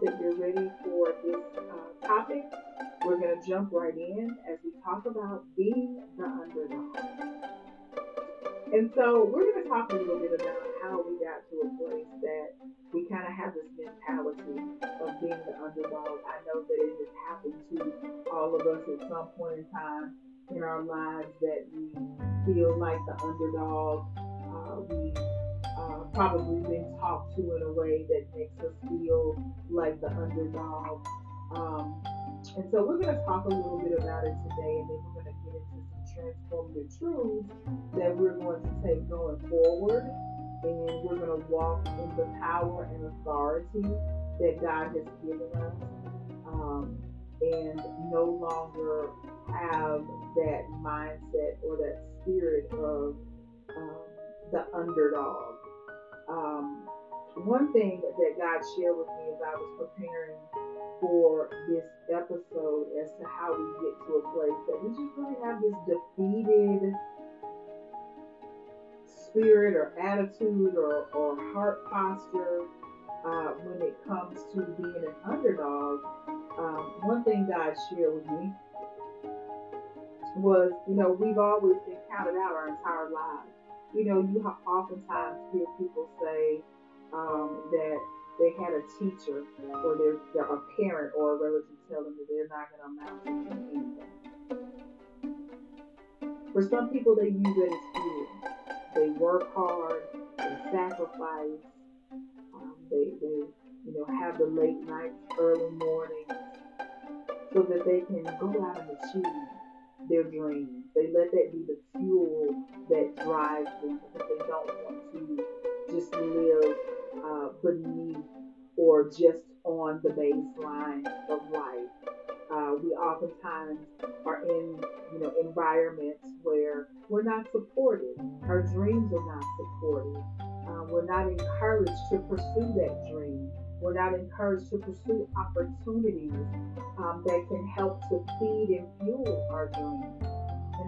that you're ready for this uh, topic. We're going to jump right in as we talk about being the underdog. And so we're going to talk a little bit about how we got to a place that we kind of have this mentality of being the underdog. I know that it has happened to all of us at some point in time in our lives that we feel like the underdog. Uh, we uh, probably been talked to in a way that makes us feel like the underdog. Um, and so we're going to talk a little bit about it today, and then we're going to get into some transformative truths that we're going to take going forward. And we're going to walk in the power and authority that God has given us. Um, and no longer have that mindset or that spirit of um, the underdog. Um, one thing that God shared with me as I was preparing for this episode as to how we get to a place that we just really have this defeated spirit or attitude or, or heart posture uh, when it comes to being an underdog. Um, one thing God shared with me was, you know, we've always been counted out our entire lives. You know, you have oftentimes hear people say um, that they had a teacher or their, their a parent or a relative tell them that they're not going to amount to anything. For some people, they use it as fuel. They work hard, they sacrifice, um, they, they you know have the late nights, early mornings, so that they can go out and achieve their dreams. They let that be the fuel that drives them because they don't want to just live uh, beneath or just on the baseline of life. Uh, we oftentimes are in you know environments where we're not supported. Our dreams are not supported. Uh, we're not encouraged to pursue that dream. We're not encouraged to pursue opportunities um, that can help to feed and fuel our dreams.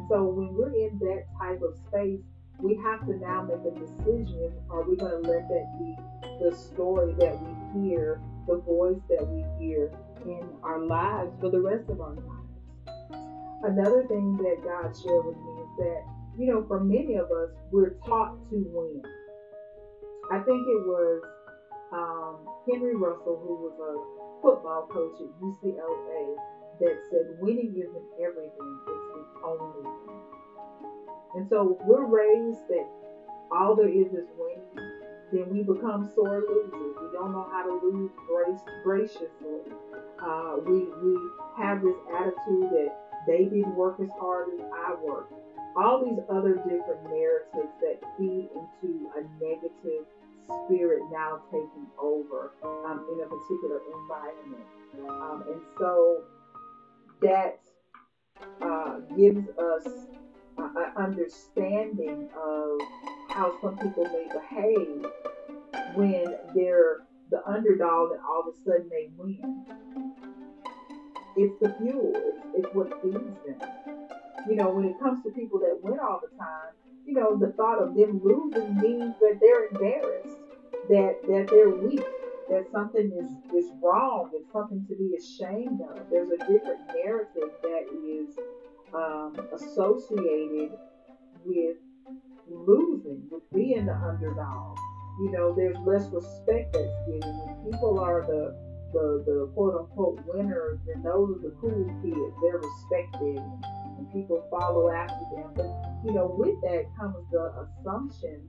So when we're in that type of space, we have to now make a decision. Are we going to let that be the story that we hear, the voice that we hear in our lives for the rest of our lives? Another thing that God shared with me is that, you know, for many of us, we're taught to win. I think it was um, Henry Russell, who was a football coach at UCLA, that said winning isn't everything, it's the only thing. And so we're raised that all there is is winning. Then we become sore losers. We don't know how to lose grace, graciously. Uh, we, we have this attitude that they didn't work as hard as I worked. All these other different narratives that feed into a negative spirit now taking over um, in a particular environment. Um, and so that uh, gives us an understanding of how some people may behave when they're the underdog and all of a sudden they win. It's the fuel, it's, it's what feeds them. You know, when it comes to people that win all the time, you know, the thought of them losing means that they're embarrassed, that that they're weak, that something is, is wrong, it's something to be ashamed of. There's a different narrative that is um, associated with losing, with being the underdog. You know, there's less respect that's given. When people are the the, the quote unquote winners, and those are the cool kids, they're respected and people follow after them. But you know, with that comes the assumption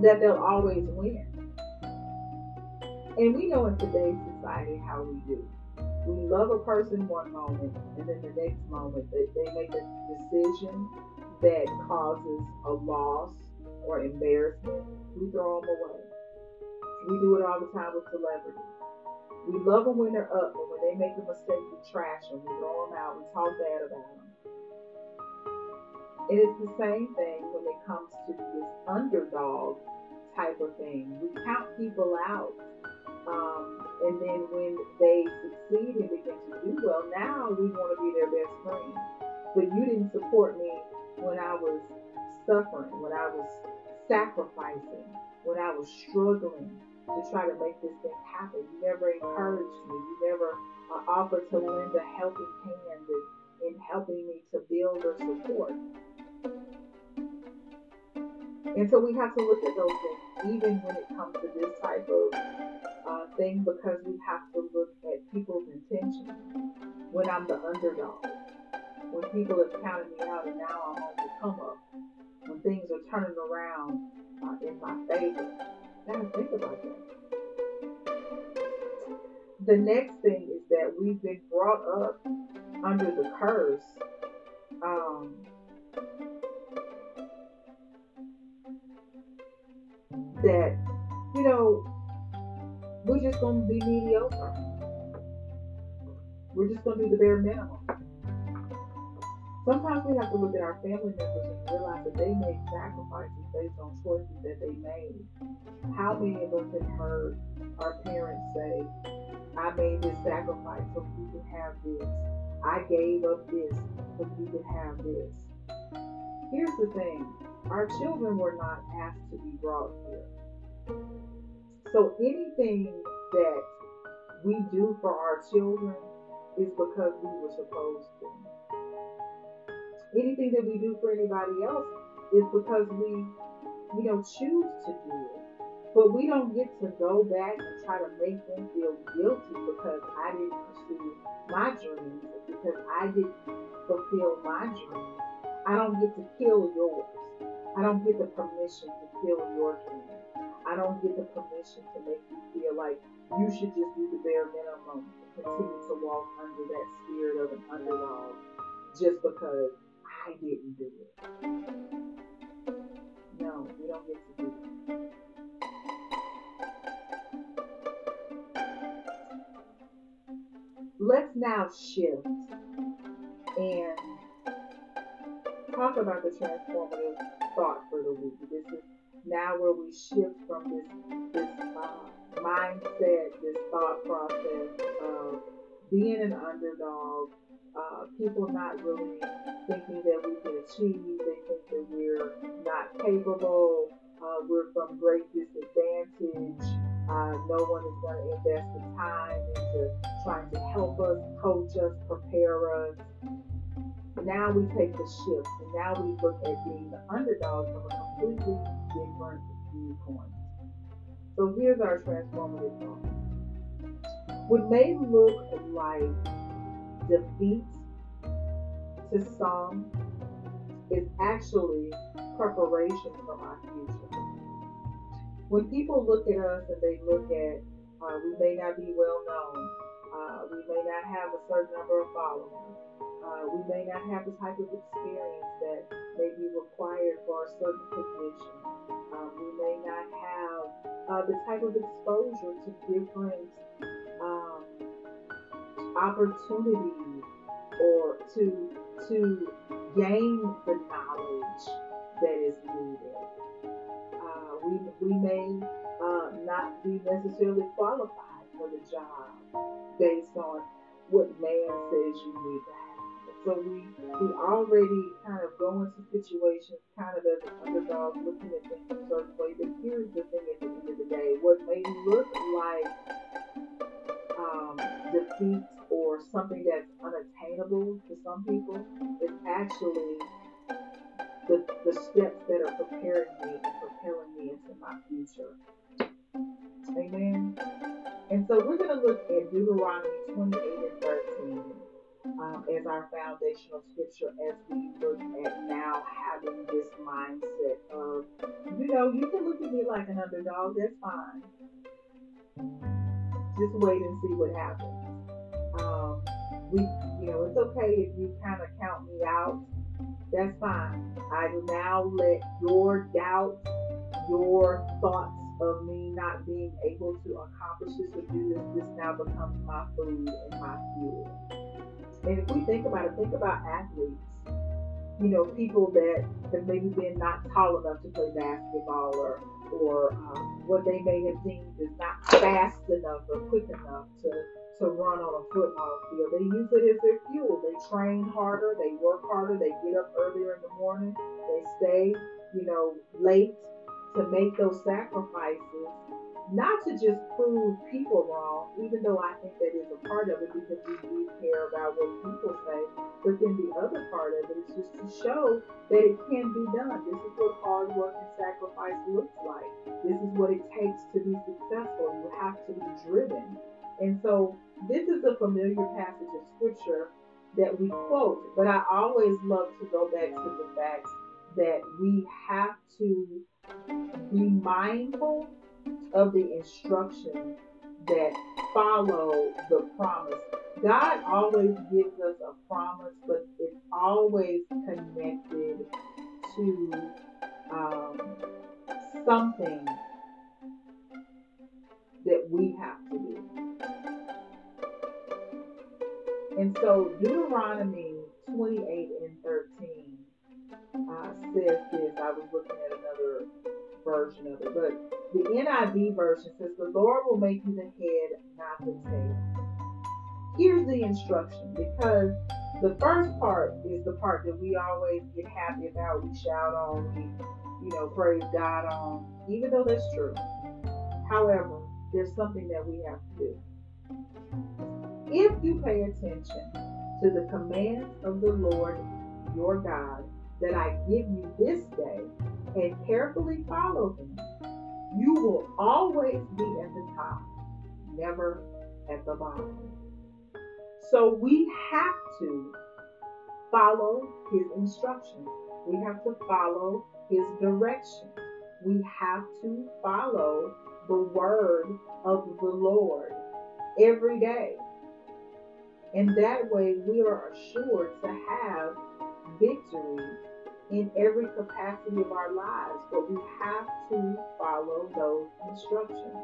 that they'll always win. And we know in today's society how we do. We love a person one moment, and then the next moment they, they make a decision that causes a loss or embarrassment. We throw them away. We do it all the time with celebrities. We love them when they're up, but when they make a mistake, we trash them. We throw them out. We talk bad about them. It is the same thing when it comes to this underdog type of thing. We count people out um, and then when they succeed and begin to do well, now we want to be their best friend. But you didn't support me when I was suffering, when I was sacrificing, when I was struggling. to try to make this thing happen. You never encouraged me. You never uh, offered to lend a helping hand in, in helping me to build or support. And so we have to look at those things, even when it comes to this type of because we have to look at people's intentions. When I'm the underdog, when people have counted me out and now I'm on the come up, when things are turning around uh, in my favor, I gotta think about that. The next thing is that we've been brought up under the curse. Um, that, you know, we're just going to be mediocre. We're just going to do the bare minimum. Sometimes we have to look at our family members and realize that they made sacrifices based on choices that they made. How many of us have heard our parents say, I made this sacrifice so you could have this. I gave up this so you could have this. Here's the thing our children were not asked to be brought here. So anything that we do for our children is because we were supposed to. Anything that we do for anybody else is because we, we don't choose to do it. But we don't get to go back and try to make them feel guilty because I didn't pursue my dreams, because I didn't fulfill my dreams. I don't get to kill yours. I don't get the permission to kill your dreams. I don't get the permission to make you feel like you should just do the bare minimum and continue to walk under that spirit of an underdog just because I didn't do it. No, we don't get to do it. Let's now shift and talk about the transformative thought for the week. This is now where we shift from this this uh, mindset, this thought process of being an underdog, uh, people not really thinking that we can achieve. They think that we're not capable. Uh, we're from great disadvantage. Uh, no one is going to invest the time into trying to help us, coach us, prepare us. Now we take the shift, and now we look at being the underdog from a completely different viewpoint. So here's our transformative thought. What may look like defeat to some is actually preparation for my future. When people look at us and they look at, uh, we may not be well known, uh, we may not have a certain number of followers, uh, we may not have the type of experience that may be required for a certain position. Um, we may not have uh, the type of exposure to different um, opportunities or to to gain the knowledge that is needed. Uh, we, we may uh, not be necessarily qualified for the job based on what man says you need to have. So we we already kind of go into situations kind of as an underdog, looking at things a certain way. But here's the thing: at the end of the day, what may look like um, defeat or something that's unattainable to some people is actually the, the steps that are preparing me and propelling me into my future. Amen. And so we're going to look at Deuteronomy 28 and 13 um, as our foundational scripture as we look at now having this mindset of, you know, you can look at me like an underdog, that's fine. Just wait and see what happens. Um, we, you know, it's okay if you kind of count me out. That's fine. I will now let your doubt, your thoughts of me not being able to accomplish this or do this, this now becomes my food and my fuel. And if we think about it, think about athletes. You know, people that have maybe been not tall enough to play basketball or or um, what they may have deemed is not fast enough or quick enough to, to run on a football field. They use it as their fuel. They train harder, they work harder, they get up earlier in the morning, they stay, you know, late to make those sacrifices not to just prove people wrong, even though I think that is a part of it because we do care about what people say. But then the other part of it is just to show that it can be done. This is what hard work and sacrifice looks like. This is what it takes to be successful. You have to be driven. And so this is a familiar passage of scripture that we quote, but I always love to go back to the fact that we have to be mindful of the instructions that follow the promise. God always gives us a promise, but it's always connected to um, something that we have to do. And so Deuteronomy 28 and 13 uh, says this. I was looking at another version of it, but the NIV version says, The Lord will make you the head, not the tail. Here's the instruction because the first part is the part that we always get happy about, we shout on, we, you know, praise God on, even though that's true. However, there's something that we have to do. If you pay attention to the commands of the Lord your God that I give you this day and carefully follow them, you will always be at the top, never at the bottom. So we have to follow his instructions. We have to follow his direction. We have to follow the word of the Lord every day. And that way we are assured to have victory in every capacity of our lives, but we have to follow those instructions.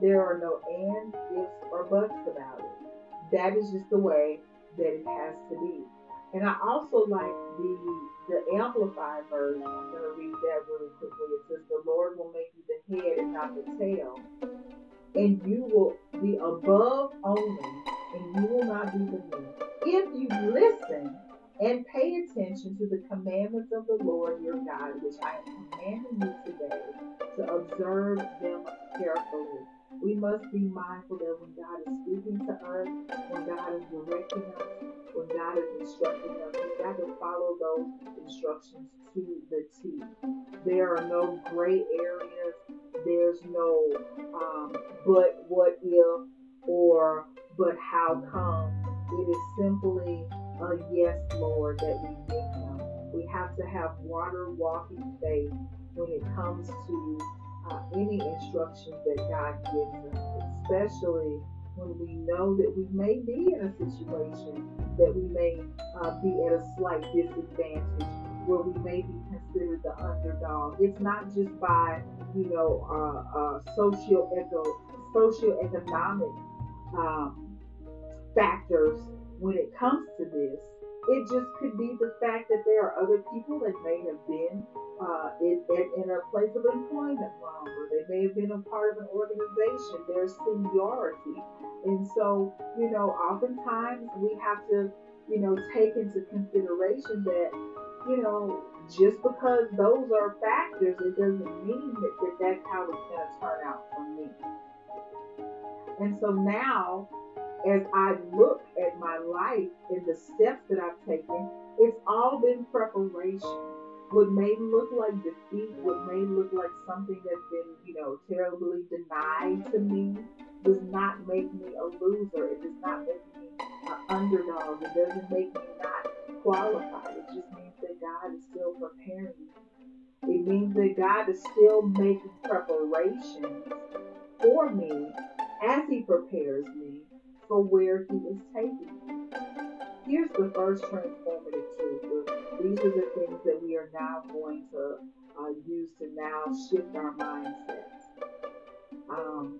There are no ands, ifs, or buts about it. That is just the way that it has to be. And I also like the the amplified version. I'm going to read that really quickly. It says, "The Lord will make you the head and not the tail, and you will be above only, and you will not be beneath. If you listen and pay attention to the commandments of the Lord your God, which I am commanding you today, to observe them carefully. We must be mindful that when God is speaking to us, when God is directing us, when God is instructing us, we've got to follow those instructions to the T. There are no gray areas. There's no um, but what if or but how come. It is simply a yes, Lord, that we give Him. We have to have water walking faith when it comes to uh, any instructions that God gives us, especially when we know that we may be in a situation that we may uh, be at a slight disadvantage, where we may be considered the underdog. It's not just by, you know, uh, uh, socio socioeconomic um, factors when it comes to this. It just could be the fact that there are other people that may have been uh, in, in, a place of employment longer. They may have been a part of an organization. There's seniority. And so, you know, oftentimes we have to, you know, take into consideration that, you know, just because those are factors, it doesn't mean that, that that's how it's going to turn out for me. And so now as I look at my life and the steps that I've taken, it's all been preparation. What may look like defeat, what may look like something that's been, you know, terribly denied to me, does not make me a loser. It does not make me an underdog. It doesn't make me not qualified. It just means that God is still preparing me. It means that God is still making preparations for me as He prepares me for where he is taking you. Here's the first transformative truth. These are the things that we are now going to uh, use to now shift our mindsets. Um,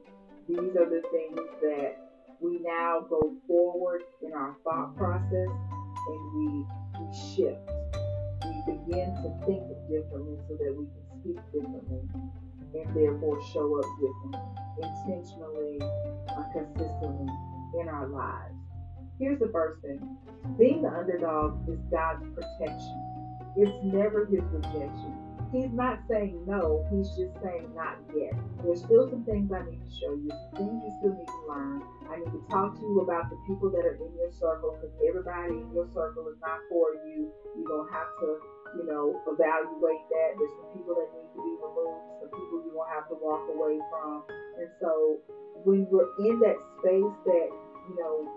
these are the things that we now go forward in our thought process and we, we shift. We begin to think differently so that we can speak differently and therefore show up differently, intentionally, uh, consistently, in our lives. Here's the first thing being the underdog is God's protection, it's never his rejection. He's not saying no, he's just saying not yet. There's still some things I need to show you, things you still need to learn. I need to talk to you about the people that are in your circle because everybody in your circle is not for you. You're going to have to, you know, evaluate that. There's some people that need to be removed, some people going to have to walk away from. And so when we're in that space that, you know,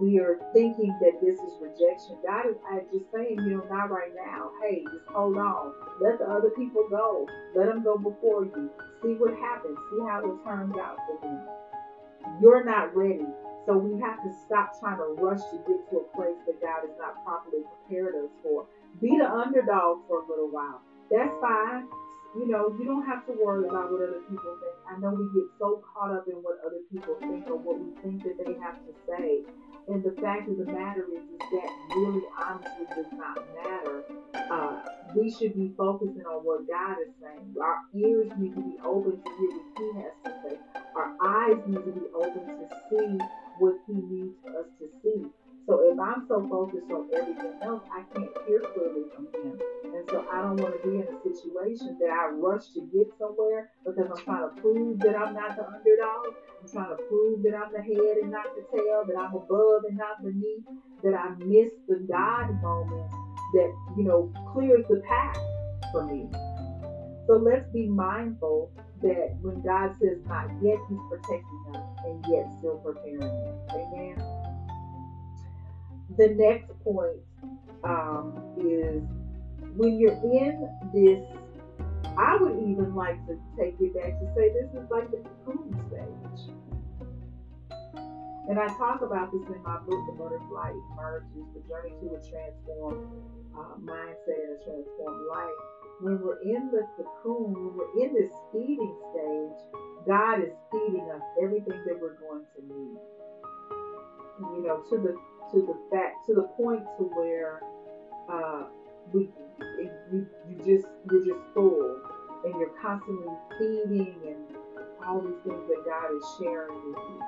we are thinking that this is rejection. God is I just saying, you know, not right now. Hey, just hold on. Let the other people go. Let them go before you. See what happens. See how it turns out for them. You're not ready. So we have to stop trying to rush to get to a place that God has not properly prepared us for. Be the underdog for a little while. That's fine you know, you don't have to worry about what other people think. I know we get so caught up in what other people think or what we think that they have to say. And the fact of the matter is, is that really honestly does not matter. Uh, we should be focusing on what God is saying. Our ears need to be open to hear what He has to say. Our eyes need to be open to see what He needs us to see. So if I'm so focused on everything else, I can't hear clearly from Him. And so I don't want to be in a situation that I rush to get somewhere because I'm trying to prove that I'm not the underdog. I'm trying to prove that I'm the head and not the tail, that I'm above and not beneath, that I miss the God moment that, you know, clears the path for me. So let's be mindful that when God says not yet, He's protecting us and yet still preparing us. Amen the next point um, is when you're in this, I would even like to take it back to say this is like the cocoon stage. And I talk about this in my book, The Butterfly Emerges, The Journey to a Transformed uh, Mindset and a Transformed Life. When we're in the cocoon, when we're in this feeding stage, God is feeding us everything that we're going to need. You know, to the to the fact to the point to where uh, we you you just you're just full and you're constantly feeding and all these things that God is sharing with you.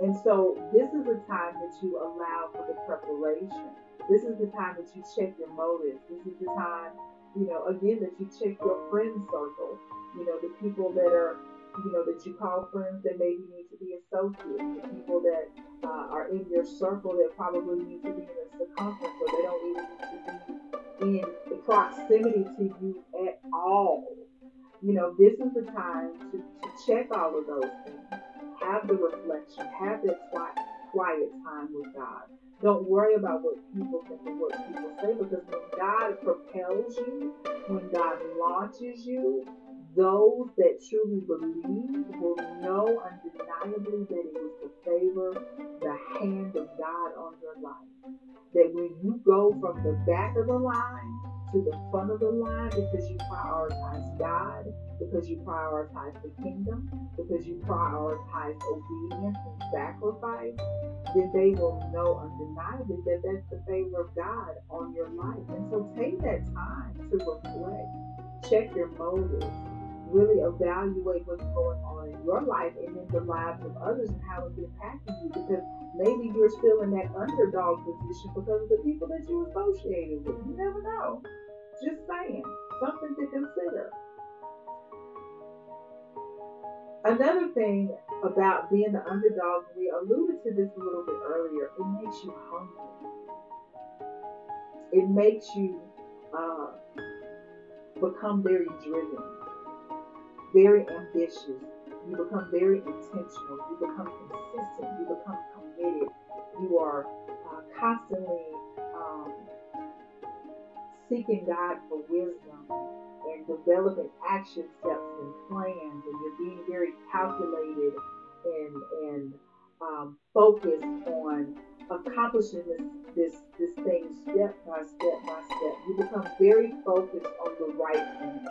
And so this is the time that you allow for the preparation. This is the time that you check your motives. This is the time, you know, again that you check your friend circle. You know, the people that are you know, that you call friends that maybe need to be associates, the people that uh, are in your circle that probably need to be in a circumference or they don't even need to be in proximity to you at all. You know, this is the time to, to check all of those things. Have the reflection, have that quiet time with God. Don't worry about what people think and what people say because when God propels you, when God launches you, those that truly believe will know undeniably that it is the favor, the hand of God on your life. That when you go from the back of the line to the front of the line because you prioritize God, because you prioritize the kingdom, because you prioritize obedience and sacrifice, then they will know undeniably that that's the favor of God on your life. And so take that time to reflect, check your motives, really evaluate what's going on in your life and in the lives of others and how it's impacting you because maybe you're still in that underdog position because of the people that you associated with. You never know. Just saying. Something to consider. Another thing about being the underdog, we alluded to this a little bit earlier, it makes you hungry. It makes you uh, become very driven very ambitious. You become very intentional. You become consistent. You become committed. You are uh, constantly um, seeking God for wisdom and developing action steps and plans. And you're being very calculated and and um, focused on accomplishing this this this thing step by step by step. You become very focused on the right things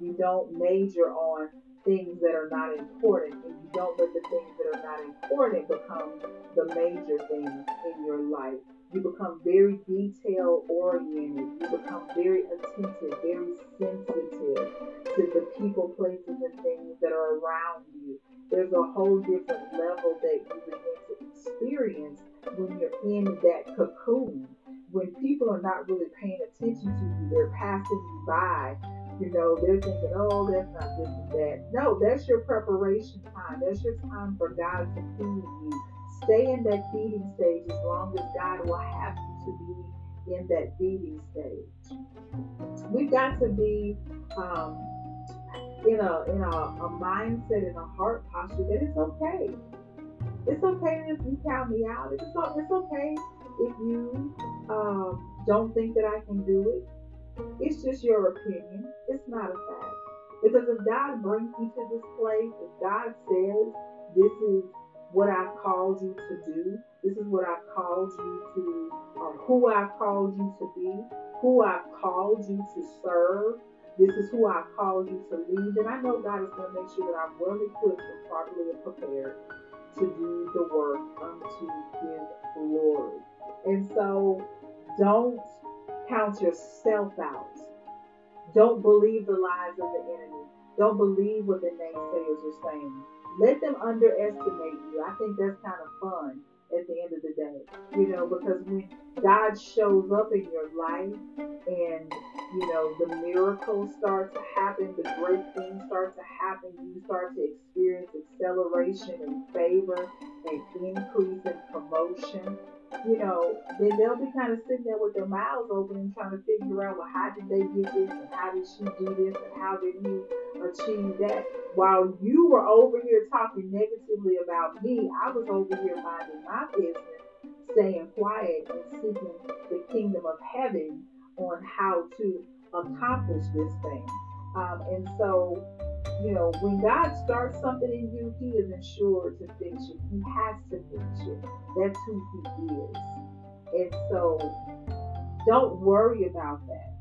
you don't major on things that are not important, and you don't let the things that are not important become the major things in your life. You become very detail oriented. You become very attentive, very sensitive to the people, places, and things that are around you. There's a whole different level that you begin to experience when you're in that cocoon when people are not really paying attention to you, they're passing you by. You know, they're thinking, oh, that's not this and that. No, that's your preparation time. That's your time for God to feed you. Stay in that feeding stage as long as God will have you to be in that feeding stage. We've got to be um, in a in a, a mindset and a heart posture that it's okay. It's okay if you count me out. It's, it's okay if you um, don't think that I can do it. It's just your opinion. It's not a fact. Because if God brings you to this place, if God says this is what I've called you to do, this is what I've called you to, or who I've called you to be, who I've called you to serve, this is who I've called you to lead, then I know God is going to make sure that I'm well equipped and properly prepared to do the work unto His glory. And so don't count yourself out. Don't believe the lies of the enemy. Don't believe what the naysayers are saying. Let them underestimate you. I think that's kind of fun at the end of the day. You know, because when God shows up in your life and, you know, the miracles start to happen, the great things start to happen, you start to experience acceleration and favor and increase and promotion you know, then they'll be kind of sitting there with their mouths open and trying to figure out, well, how did they get this and how did she do this and how did he achieve that? While you were over here talking negatively about me, I was over here minding my business, staying quiet and seeking the kingdom of heaven on how to accomplish this thing. Um, and so you know, when God starts something in you, He isn't sure to fix it. He has to fix it. That's who He is. And so don't worry about that.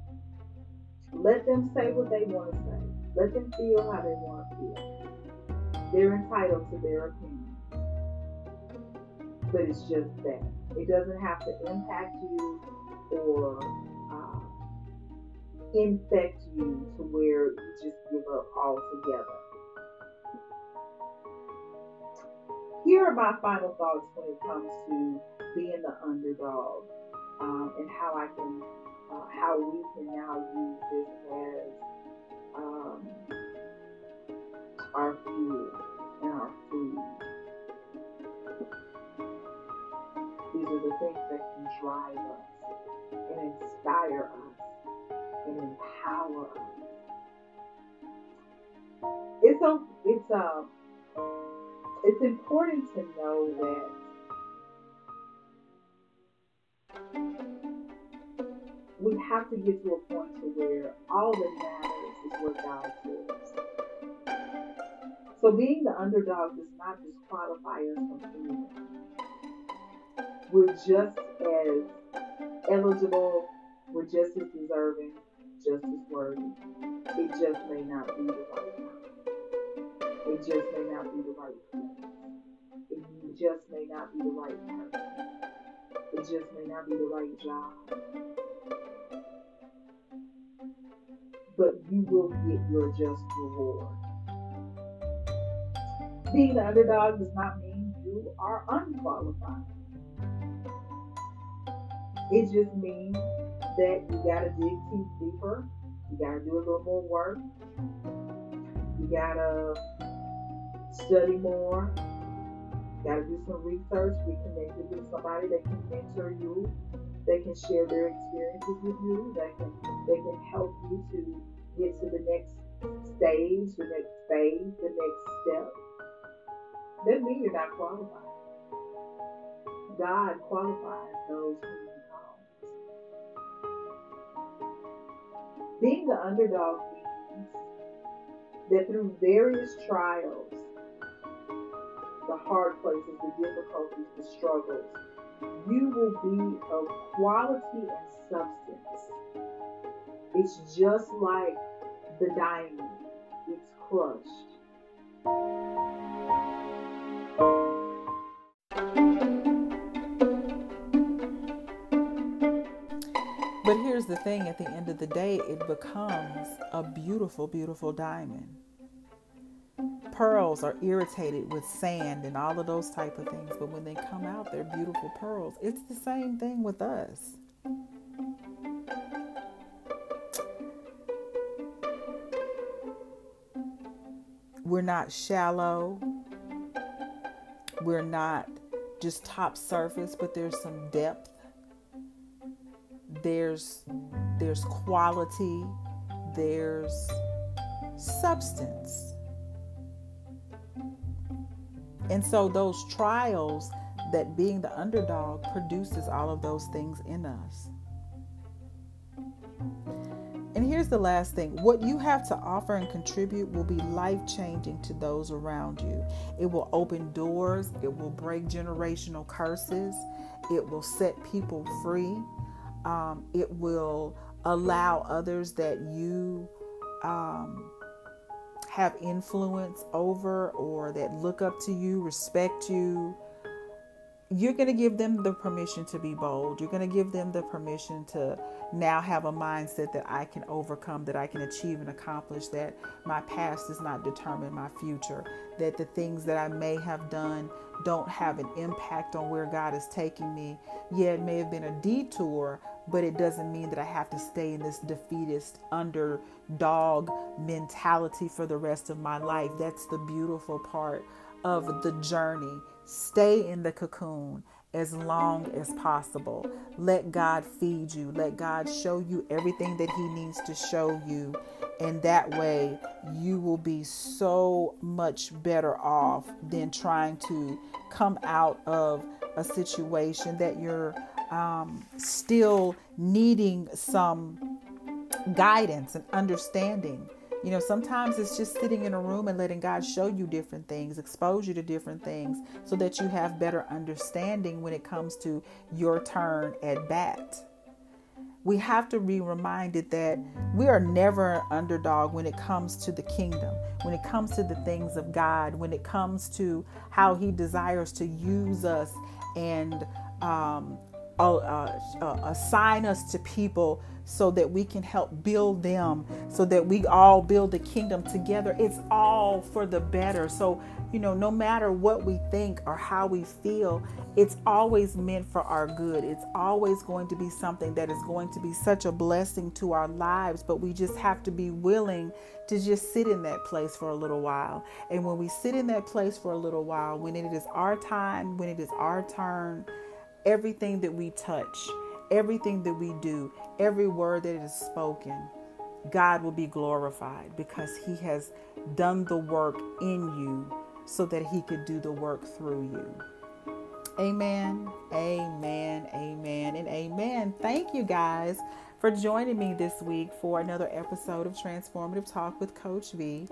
Let them say what they want to say. Let them feel how they want to feel. They're entitled to their opinion. But it's just that. It doesn't have to impact you or infect you to where you just give up altogether. Here are my final thoughts when it comes to being the underdog um, and how I can, uh, how we can now use this as um, our fuel and our food. These are the things that can drive us and inspire us and empower us. It's a, it's a, it's important to know that we have to get to a point to where all that matters is what God says. So being the underdog does not disqualify us from anything. We're just as eligible, we're just as deserving just as worthy. It just may not be the right time. It just may not be the right place. It just may not be the right person. It just may not be the right job. But you will get your just reward. Being the underdog does not mean you are unqualified. It just means that you gotta dig deeper. You gotta do a little more work. You gotta study more. You gotta do some research. Be connected with somebody that can mentor you. They can share their experiences with you. They can they can help you to get to the next stage, the next phase, the next step. Doesn't mean you're not qualified. God qualifies those who Being the underdog means that through various trials, the hard places, the difficulties, the struggles, you will be of quality and substance. It's just like the diamond, it's crushed. here's the thing at the end of the day, it becomes a beautiful, beautiful diamond. Pearls are irritated with sand and all of those type of things, but when they come out, they're beautiful pearls. It's the same thing with us. We're not shallow. We're not just top surface, but there's some depth there's there's quality. There's substance. And so those trials that being the underdog produces all of those things in us. And here's the last thing what you have to offer and contribute will be life changing to those around you. It will open doors, it will break generational curses, it will set people free, um, it will allow others that you um, have influence over or that look up to you, respect you, you're going to give them the permission to be bold. You're going to give them the permission to now have a mindset that I can overcome, that I can achieve and accomplish, that my past does not determine my future, that the things that I may have done don't have an impact on where God is taking me. Yeah, it may have been a detour, but it doesn't mean that I have to stay in this defeatist underdog mentality for the rest of my life. That's the beautiful part of the journey Stay in the cocoon as long as possible. Let God feed you. Let God show you everything that He needs to show you. And that way, you will be so much better off than trying to come out of a situation that you're um, still needing some guidance and understanding you know, sometimes it's just sitting in a room and letting God show you different things, expose you to different things, so that you have better understanding when it comes to your turn at bat. We have to be reminded that we are never an underdog when it comes to the kingdom, when it comes to the things of God, when it comes to how He desires to use us and um, uh, assign us to people so that we can help build them, so that we all build the kingdom together. It's all for the better. So, you know, no matter what we think or how we feel, it's always meant for our good. It's always going to be something that is going to be such a blessing to our lives, but we just have to be willing to just sit in that place for a little while. And when we sit in that place for a little while, when it is our time, when it is our turn, everything that we touch, everything that we do, every word that is spoken, God will be glorified because He has done the work in you so that He could do the work through you. Amen, amen, amen, and amen. Thank you guys for joining me this week for another episode of Transformative Talk with Coach V.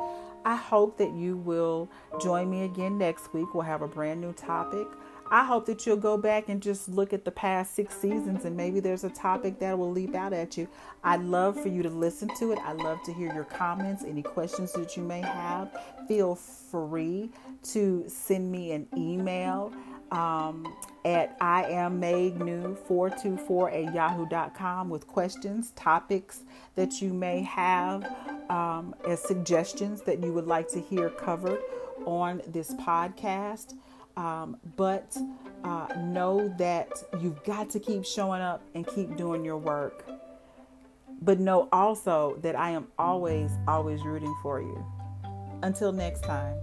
I hope that you will join me again next week. We'll have a brand new topic. I hope that you'll go back and just look at the past six seasons and maybe there's a topic that will leap out at you. I'd love for you to listen to it. I'd love to hear your comments, any questions that you may have. Feel free to send me an email um, at I am made new 424 at yahoo.com with questions, topics that you may have um, as suggestions that you would like to hear covered on this podcast. Um, but uh, know that you've got to keep showing up and keep doing your work. But know also that I am always, always rooting for you. Until next time.